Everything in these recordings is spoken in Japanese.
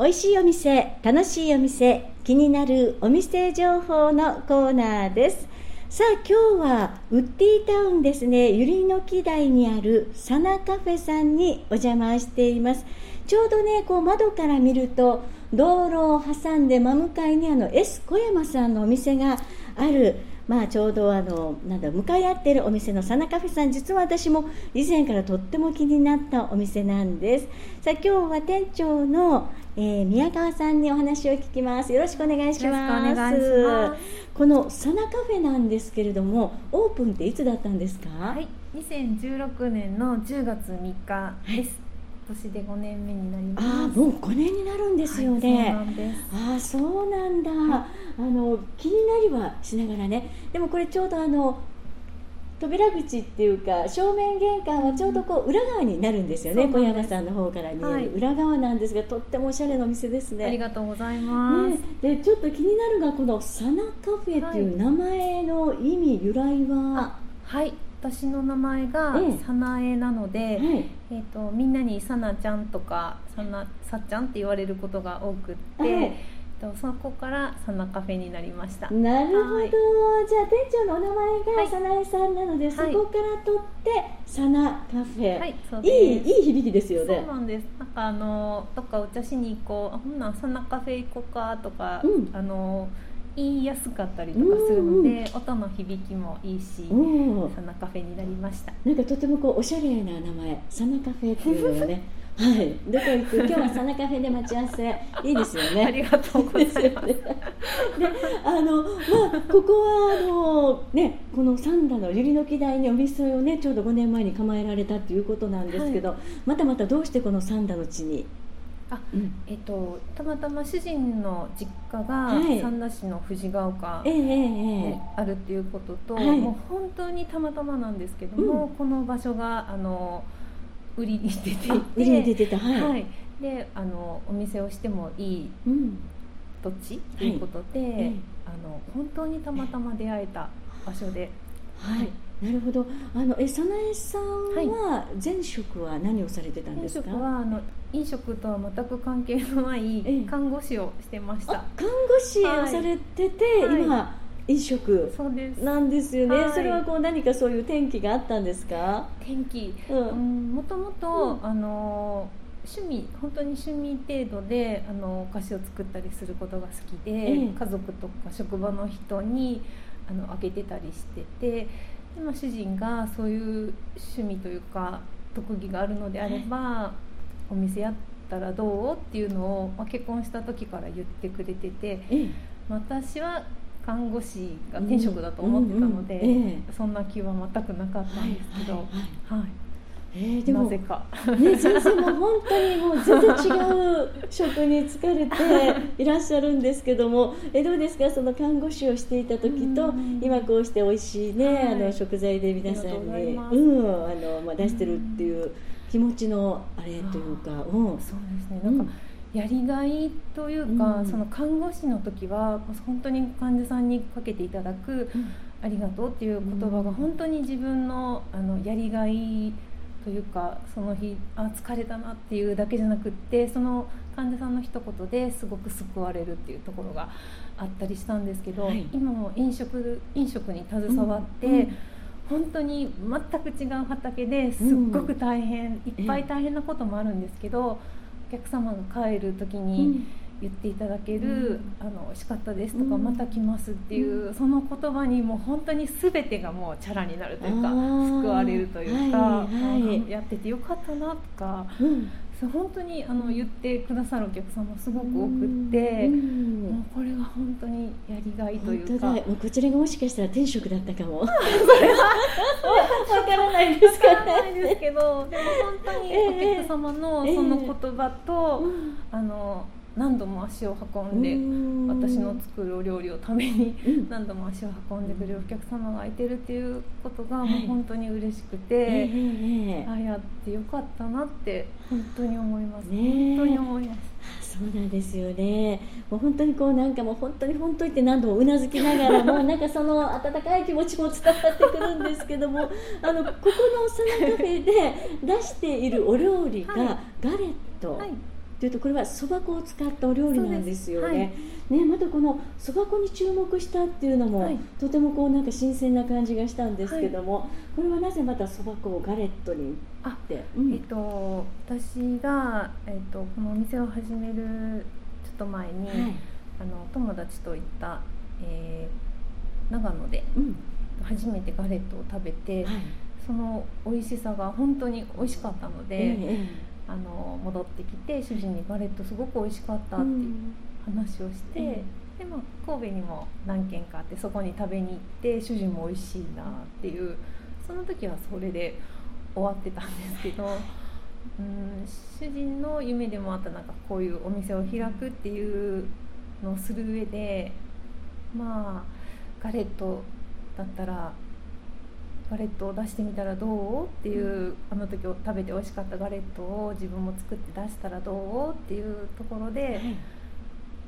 美味しいお店楽しいお店気になるお店情報のコーナーです。さあ今日はウッディタウンですね。ゆりの木台にあるサナカフェさんにお邪魔しています。ちょうどねこう窓から見ると道路を挟んで真向かいにあの S 小山さんのお店があるまあ、ちょうどあのなんだ向かい合っているお店のサナカフェさん実は私も以前からとっても気になったお店なんです。さあ今日は店長の、えー、宮川さんにお話を聞きます。よろしくお願いします。このサナカフェなんですけれどもオープンっていつだったんですか？はい。2016年の10月3日です、はい。年で5年目になります。あもう5年になるんですよね、はい、ああそうなんだ、はい、あの気になりはしながらね。でもこれちょうどあの扉口っていうか正面玄関はちょうどこう裏側になるんですよね小山さんの方から見える裏側なんですが、とってもおしゃれなお店ですね。ありがとうございます、ね、でちょっと気になるがこのサナカフェっていう名前の意味、由来は？はい。私の名前がさなえなので、えええーと、みんなにさなちゃんとかさなさっちゃんって言われることが多くって、とそこからサナカフェになりました。なるほど、はい、じゃあ店長のお名前がさなえさんなので、はい、そこから取ってサナカフェ、はい、いいいい響きですよね。そうなんです。なんかあのどっかお茶しに行こう。あほんなサナカフェ行こうかとか、うん、あの言いやすかったりとかするので、うんうん、音の響きもいいし、サナカフェになりました。なんかとてもこうおしゃれな名前サナカフェっていうのがね はい、どこ行く？今日はサナカフェで待ち合わせ。いいですよね。ありがとうございます。で、あのまあここはあのねこの三田の百合の木台にお店をねちょうど5年前に構えられたということなんですけど、はい、またまたどうしてこの三田の地に？あ、うん、えっとたまたま主人の実家が三田市の藤ヶ丘にあるっていうことと、はい、もう本当にたまたまなんですけども、うん、この場所があの売りに出ていて。売りに出てたはい、はい、であのお店をしてもいい土地ということで、はい、あの本当にたまたま出会えた場所で。はい。なるほど。あのえさなえさんは前職は何をされてたんですか？前職はあの飲食とは全く関係のない看護師をしてました。看護師をされてて、はい、今飲食なんですよね、はい、それはこう何かそういう転機があったんですか？転機、うん、もともと、あの趣味本当に趣味程度であのお菓子を作ったりすることが好きで、ええ、家族とか職場の人にあのあげてたりしててで、まあ、主人がそういう趣味というか特技があるのであれば、お店やったらどう？っていうのを、まあ、結婚した時から言ってくれてて、私は看護師が転職だと思ってたので、うんうんえそんな気は全くなかったんですけど、はい、はいえー、でもなぜか、ね、先生も本当にもう全然違う職に疲れて いらっしゃるんですけどもえどうですか？その看護師をしていた時と今こうして美味しいね、はい、あの食材で皆さんにうんあのまあ、出してるっていう気持ちのあれというか、うん、そうですね。なんか、うんやりがいというか、うん、その看護師の時は本当に患者さんにかけていただく、ありがとうっていう言葉が本当に自分のあのやりがいというかその日あ疲れたなっていうだけじゃなくってその患者さんの一言ですごく救われるっていうところがあったりしたんですけど、はい、今も飲食飲食に携わって、うん。うん。本当に全く違う畑ですっごく大変、いっぱい大変なこともあるんですけど、お客様が帰る時に言っていただける「うん、あの美味しかったです」とか、また来ます」っていう、その言葉にもう本当に全てがもうチャラになるというか救われるというか、はい。はい、やっててよかったなとか。本当にあの言ってくださるお客様すごく多くって、もうこれが本当にやりがいというか。もうこちらがもしかしたら転職だったかも。それはわからないですかねないですけど。でも本当にお客様のその言葉と、えー、あの何度も足を運んで私の作るお料理をために何度も足を運んでくれるお客様がいてるっていうことがもう本当に嬉しくて、ああやってよかったなって本当に思います、ね、本当に思います。そうなんですよね。もう本当にこうなんかもう本当に本当にって何度もうなずきながら もなんかその温かい気持ちも伝わってくるんですけどもあのここのサナカフェで出しているお料理がガレット、はいというとこれはそば粉を使ったお料理なんですよね。ねまたこのそば粉に注目したっていうのも、はい、とてもこうなんか新鮮な感じがしたんですけども、はい、これはなぜまたそば粉をガレットにあって、うん、えっと私がえっとこのお店を始めるちょっと前に、はい、あの友達と行った、えー、長野で初めてガレットを食べて、その美味しさが本当に美味しかったので。えーあの戻ってきて主人にガレットすごく美味しかったっていう話をして、うん、でまあ、神戸にも何軒かあってそこに食べに行って主人も美味しいなっていうその時はそれで終わってたんですけど、うん、主人の夢でもあったなんかこういうお店を開くっていうのをする上でまあガレットだったらガレットを出してみたらどう？っていう、あの時食べて美味しかったガレットを自分も作って出したらどう？っていうところで、はい、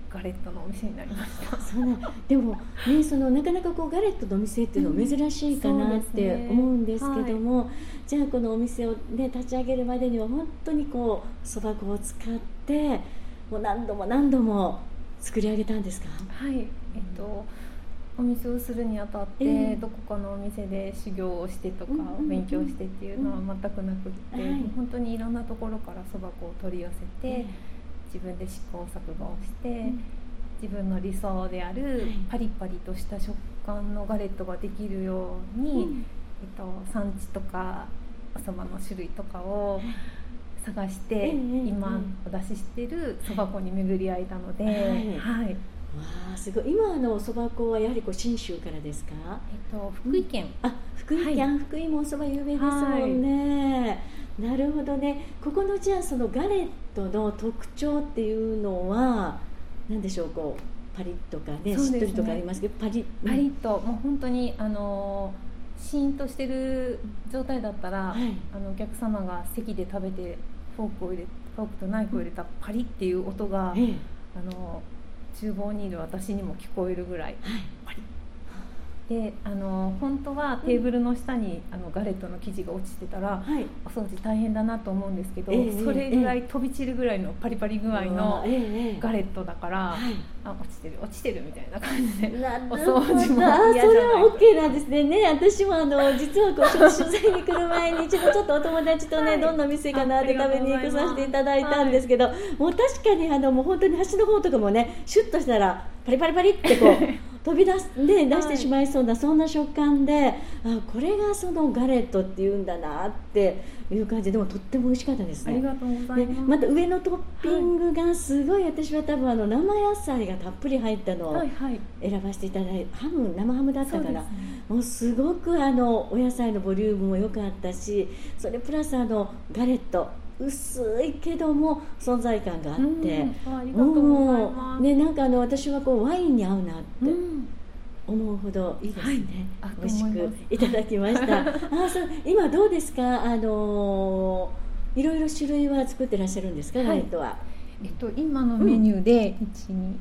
ガレットのお店になりました。そうでも、ね、そのなかなかこうガレットのお店っていうのは珍しいかなって思うんですけども、うん。ねはい、じゃあこのお店を、ね、立ち上げるまでには本当にこうそば粉を使ってもう何度も何度も作り上げたんですか？はい。えっと、うんお店をするにあたって、えー、どこかのお店で修行をしてとか、勉強してっていうのは全くなくって、うん、本当にいろんなところからそば粉を取り寄せて、自分で試行錯誤をして、自分の理想であるパリパリとした食感のガレットができるように、えっと、産地とかおそばの種類とかを探して、今お出ししてるそば粉に巡り合えたので。はいわあすごい。今のそば粉はやはりこう信州からですか？えっと福井県、あ福井県、はい、福井もおそば有名ですもんね、はい、なるほどね。ここのじゃあそのガレットの特徴っていうのは何でしょうこうパリッとかね、ね、しっとりとかありますけどパリパリッと、もう本当にあのシーンとしてる状態だったら、はい、あのお客様が席で食べてフォークを入れフォークとナイフを入れたパリっていう音が、ええ、あの厨房にいる私にも聞こえるぐらい、であの本当はテーブルの下に、あのガレットの生地が落ちてたら、はい、お掃除大変だなと思うんですけど、えー、それぐらい飛び散るぐらいのパリパリ具合のガレットだから、えー、あ落ちてる落ちてるみたいな感じでお掃除も嫌じゃない。それは OK なんですね。ね私もあの実はこう 取材に来る前に一度ちょっとお友達とね、はい、どんな店かなって食べに行くさせていただいたんですけど、はい、もう確かにあのもう本当に端の方とかもねシュッとしたらパリパリパリってこう 飛び出す、ね、出してしまいそうな、はい、そんな食感であこれがそのガレットっていうんだなっていう感じでもとっても美味しかったですね。ありがとうございます。また上のトッピングがすごい、はい、私は多分あの生野菜がたっぷり入ったのを選ばせていただいて、ハム生ハムだったから、ね、もうすごくあのお野菜のボリュームも良かったしそれプラスあのガレット薄いけども存在感があって、うん、ねなんかあの私はこうワインに合うなって。思うほどいいですね、はい、美味しくいただきました。あそう今どうですか？あのいろいろ種類は作ってらっしゃるんですか、はい、トは。えっと今のメニューで、うん、1 2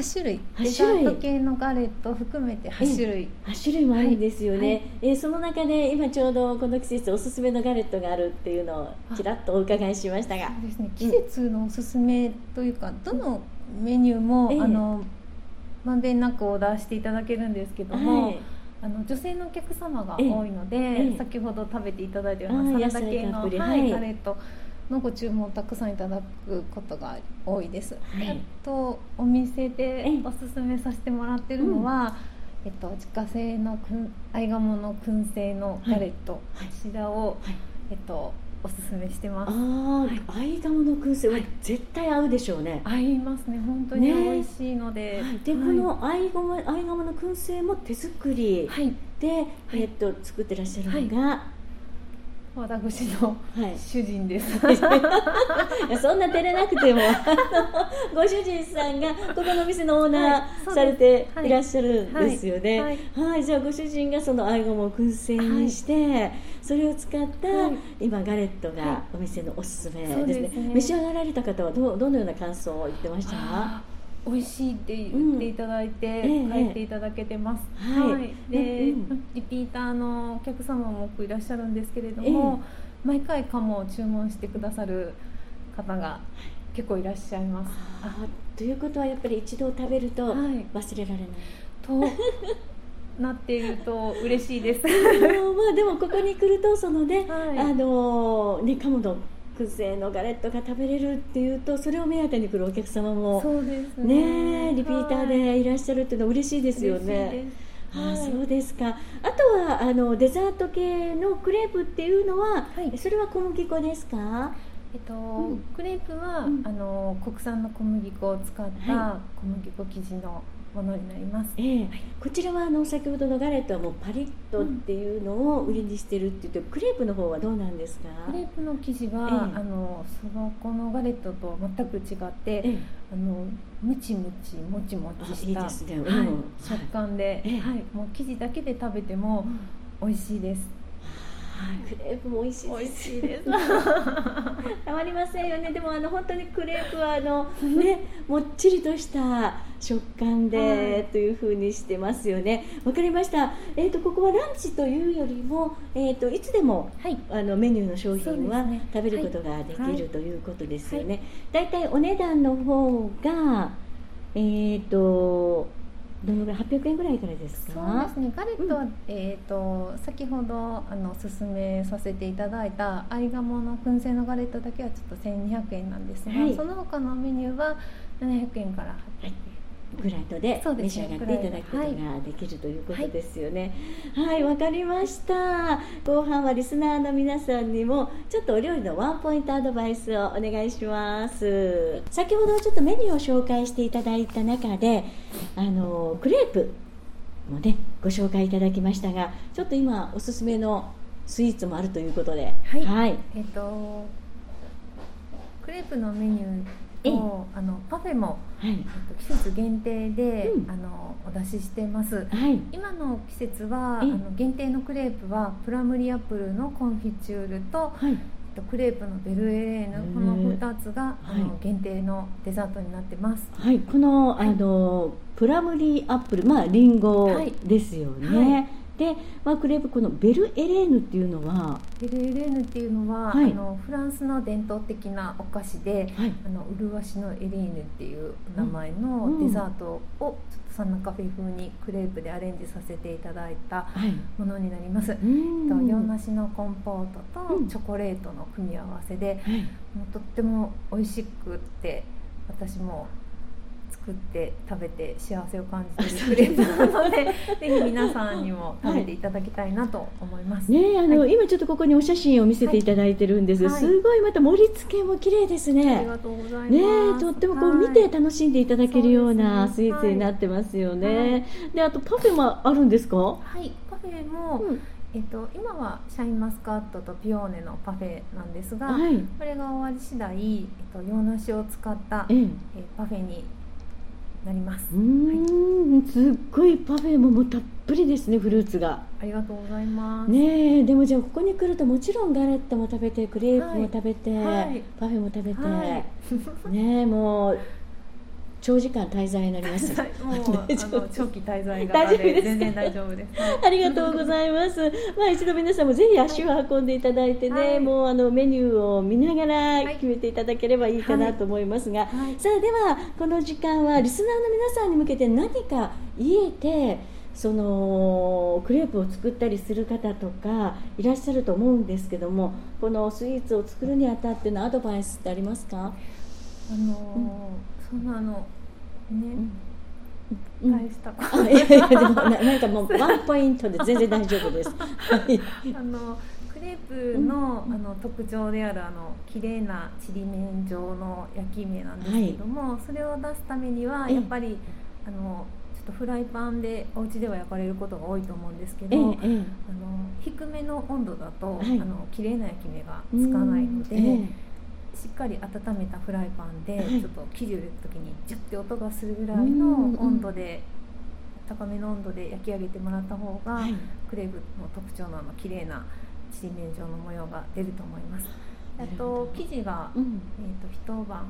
8種類。デザート系のガレット含めて8種類。8種類もあるんですよね、はい、えー、その中で今ちょうどこの季節おすすめのガレットがあるっていうのをちらっとお伺いしましたが。そうですね。季節のおすすめというか、どのメニューも、あのまんべんなくオーダーしていただけるんですけども、はい、あの女性のお客様が多いので、先ほど食べていただいたようなサラダ系の、はい、ガレットのご注文をたくさんいただくことが多いです。はい、とお店でおすすめさせてもらってるのは、えっと、自家製のくん合鴨の燻製のガレット、はい、こちらを、はい、えっとおすすめしてます。ああ、はい、合鴨の燻製は絶対合うでしょうね。合いますね。本当に美味しいので。ね、で、この合鴨合鴨の燻製も手作りで、えっと作ってらっしゃるのが。私の主人です、はい、そんな照れなくてもご主人さんがここの店のオーナーされていらっしゃるんですよね、はい、はい、じゃあご主人がそのアイゴも燻製にして、それを使った、今ガレットがお店のおすすめですね。すね、召し上がられた方はどどのような感想を言ってました？か美味しいって言っていただいて、帰っていただけてます、はい、で、リピーターのお客様も多くいらっしゃるんですけれども、毎回鴨を注文してくださる方が結構いらっしゃいます。あということはやっぱり一度食べるとはい。忘れられない、となっていると嬉しいです。あのまあでもここに来るとそのね、はい。あのね鴨の燻製のガレットが食べれるっていうとそれを目当てに来るお客様もそうですね。ねリピーターはいでいらっしゃるっていうのは嬉しいですよね。嬉しいあはいそうですか。あとはあのデザート系のクレープっていうのは、はいそれは小麦粉ですか？えっと、んクレープは、うんあの国産の小麦粉を使ったは小麦粉生地のものになります。ええ。こちらはあの先ほどのガレットはもうパリッとっていうのを売りにしてるって言って、クレープの方はどうなんですか？クレープの生地は、ええ。あのそのこのガレットと全く違って、ええ。あのムチムチもちもちしたね。はいうん。食感で、ええ。はい、もう生地だけで食べても美味しいです。クレープも美味しい美味しいです。たまりませんよね。でもあの本当にクレープはあのねもっちりとした食感で、はい。というふうにしてますよね。わかりました。えっ、とここはランチというよりもえっ、といつでもはい。あのメニューの商品はですね。食べることができる、はい。ということですよね。だい。たいお値段の方がえっ、とどのぐらい？800円ぐらいからですそうかです。ね。ガレットは、えっ、と先ほどあのおすすめさせていただいたアイガモの燻製のガレットだけはちょっと1200円なんですが、はいその他のメニューは700円から800円。グライドで召し上がっていただくことがはいできるということですよね。はい、わ、かりました。後半はリスナーの皆さんにもちょっとお料理のワンポイントアドバイスをお願いします。先ほどちょっとメニューを紹介していただいた中で、あのクレープもねご紹介いただきましたが、ちょっと今おすすめのスイーツもあるということで、はいはい、えっ、とクレープのメニューええ。とあのパフェも、はい、えっと、季節限定で、うん。あのお出ししてます。はい、今の季節はあえ。えの限定のクレープはプラムリアップルのコンフィチュールとはい、えっとクレープのベルエレーヌこの2つが、あのはい限定のデザートになってます。はい、この、あのプラムリーアップル、まあリンゴはい。ですよね。はいで、まあクレープこのベルエレーヌっていうのは、ベルエレーヌっていうのは、はい。あのフランスの伝統的なお菓子で、はい、あの麗しのエレーヌっていう名前のうん。デザートをちょっとサンナカフェ風にクレープでアレンジさせていただいたはい、ものになります。うえっと洋ん、梨のコンポートとうん。チョコレートの組み合わせで、はい、もうとっても美味しくって私も作って食べて幸せを感じているクレープなのでぜひ皆さんにも食べていただきたいなと思います。ね、あの、はい今ちょっとここにお写真を見せていただいてるんです。はいすごいまた盛り付けも綺麗ですありね。がとうございます。ねとってもこう見て楽しんでいただけるようなスイーツになってますよね。はいで、あとパフェもあるんですか？はい、パフェも、うんえっと今はシャインマスカットとピオーネのパフェなんですが、はい、これが終わり次第、えっと洋梨を使った、ええ。えパフェになります。うーん、すっごいパフェももうたっぷりですね、フルーツが。ありがとうございます。ねえ。でもじゃあここに来るともちろんガレットも食べてクレープも食べて、はい。パフェも食べて、はい。ねえもう長時間滞在になります。長期滞在大丈夫です。全然大丈夫です。は いありがとうございます。まあ一度皆さんもぜひ足を運んでいただいてね、はい。もうあのメニューを見ながらはい。決めていただければいいかなと思いますが、はい。さあではこの時間はリスナーの皆さんに向けて何か家でそのクレープを作ったりする方とかいらっしゃると思うんですけども、このスイーツを作るにあたってのアドバイスってありますか？あのーそんなあのね、うん。大したこと。あいやいやでもななんかもうワンポイントで全然大丈夫です。はい。あのクレープの,、あの特徴であるあの綺麗なちりめん状の焼き目なんですけども、それを出すためにはええ。やっぱりあのちょっとフライパンでお家では焼かれることが多いと思うんですけど、あの低めの温度だと、はい。あの綺麗な焼き目がつかないので、しっかり温めたフライパンで、はい。ちょっと生地を入れた時にジュッて音がするぐらいの温度で、高めの温度で焼き上げてもらった方が、はい。クレープの特徴のあの綺麗なちりめん状の模様が出ると思います。あと生地が、うん。えー、と一晩、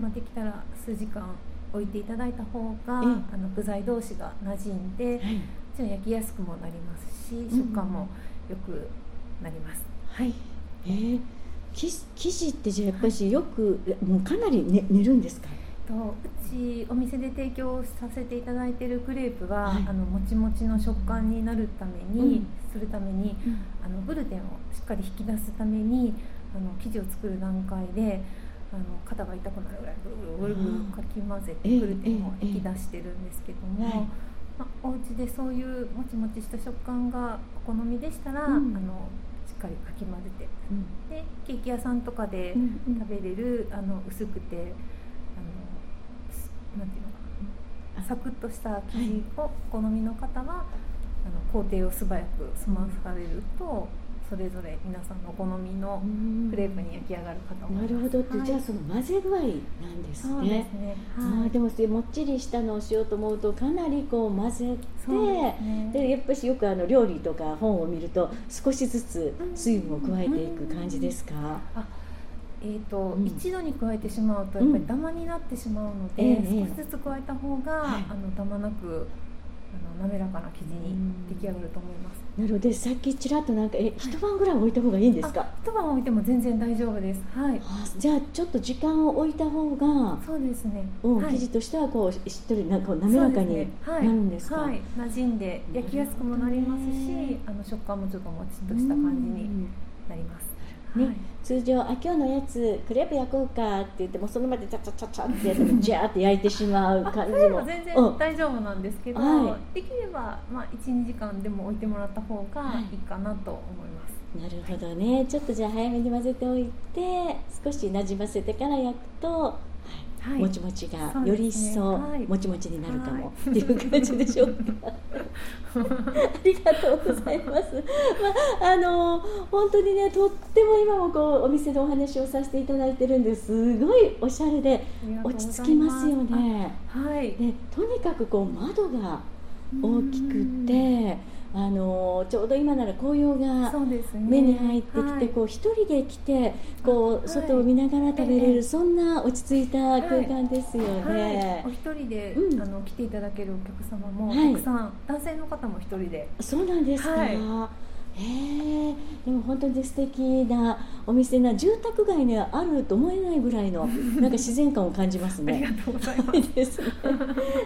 まあ、できたら数時間置いていただいた方が、ええ。あの具材同士が馴染んで、はい。じゃあ焼きやすくもなりますしん。食感も良くなります。はい、えー生地ってじゃあやっぱりよく、もうかなり、ね、寝るんですか？とうちお店で提供させていただいているクレープは、はい。あのもちもちの食感になるために、うん。するためにあのグルテンをしっかり引き出すためにあの生地を作る段階であの肩が痛くなるぐらいぐるぐるぐるかき混ぜてええグルテンを引き出してるんですけども、はい。まあ、お家でそういうもちもちした食感がお好みでしたら、うん。あのかりかき混ぜて。うん。でケーキ屋さんとかでうんうん。食べれるあの薄くてあのすなんていうのかな。サクッとした生地をお好みの方は、あの工程を素早く済まされるとそれぞれ皆さんのお好みのクレープに焼き上がるかと思います。なるほどって、はい。じゃあその混ぜ具合なんですそうですね。ね。あはい。ーでももっちりしたのをしようと思うとかなりこう混ぜてですね。でやっぱりよくあの料理とか本を見ると少しずつ水分を加えていく感じですか、えーとうん。一度に加えてしまうとやっぱりダマになってしまうので、ええええ少しずつ加えた方が、はいあのダマなくあの滑らかな生地に出来上がると思います。なるほど。さっきちらっとなんかえ一晩ぐらい置いた方がいいんですか、あ一晩置いても全然大丈夫です。はい。あじゃあちょっと時間を置いた方が、そうですね。うんはい。生地としてはこうしっとりなんか滑らかになるんですか？はい、馴染んで焼きやすくもなりますし、あの食感もちょっともちっとした感じにうん。なります。ね。はい。通常あ今日のやつクレープ焼こうかって言ってもその場でチャチャチャチャってやってもジャーって焼いてしまう感じそれもも全然うん。大丈夫なんですけど、はできればまあ一二時間でも置いてもらった方がはいいいかなと思います。なるほどね。ちょっとじゃあ早めに混ぜておいて少しなじませてから焼くと、もちもちがより一層はい。もちもちになるかも、はい。っていう感じでしょうか。ありがとうございます、まあ、あの本当にねとっても今もこうお店のお話をさせていただいてるんです。ごいおしゃれで落ち着きますよね。はい。でとにかくこう窓が大きくてあのちょうど今なら紅葉が。目に入ってきて、はい。こう一人で来てこはい。う外を見ながら食べれる、ええそんな落ち着いた空間ですよね、はい、お一人で、うん。あの来ていただけるお客様もはい。たくさん、男性の方も一人で。そうなんですか、えでも本当に素敵なお店な住宅街にあると思えないぐらいの なんか自然感を感じますありがね。とうございますいいですね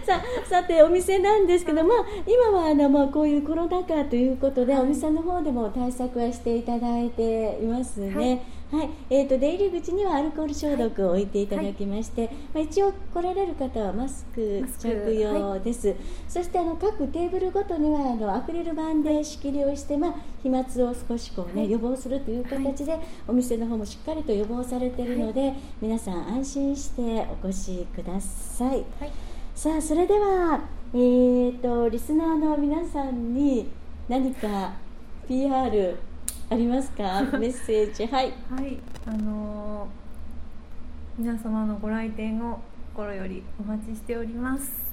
さあさてお店なんですけど、まあ、今はあの、まあ、こういうコロナ禍ということで、はいお店の方でも対策はしていただいていますね。はいはいえー、と出入り口にはアルコール消毒を置いていただきまして、まあ、一応来られる方はマスク着用です、そしてあの各テーブルごとにはあのアクリル板で仕切りをして、まあ、飛沫を少しこう、ねはい。予防するという形で、お店の方もしっかりと予防されているので、皆さん安心してお越しください。はい。さあそれでは、えー、とリスナーの皆さんに何か PR ありますか？メッセージ。はい。はい。あのー皆様のご来店を心よりお待ちしております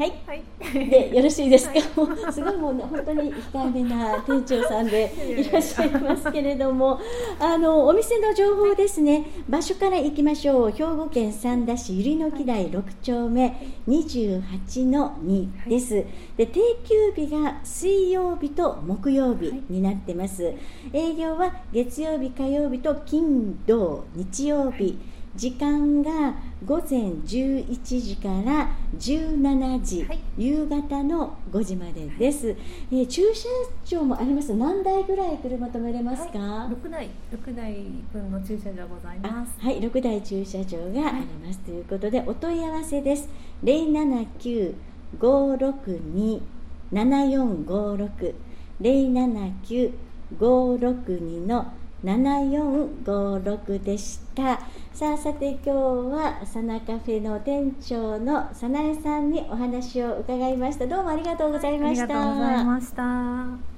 はい。はい。でよろしいですか、もう すごいもうね本当に控えめな店長さんでいらっしゃいますけれどもあのお店の情報ですね。場所から行きましょう。兵庫県三田市百合の木台6丁目28の2です、で定休日が水曜日と木曜日になってます、営業は月曜日火曜日と金土日曜日、時間が午前11時から17時、はい。夕方の5時までです、えー駐車場もあります。何台ぐらい車止めれますか、はい、6台6台分の駐車場ございあます。はい、6台駐車場があります、ということでお問い合わせです。079-562-7456 079-562の7456でした。さあさて今日はサナカフェの店長の早苗さんにお話を伺いました。どうもありがとうございました、ありがとうございました。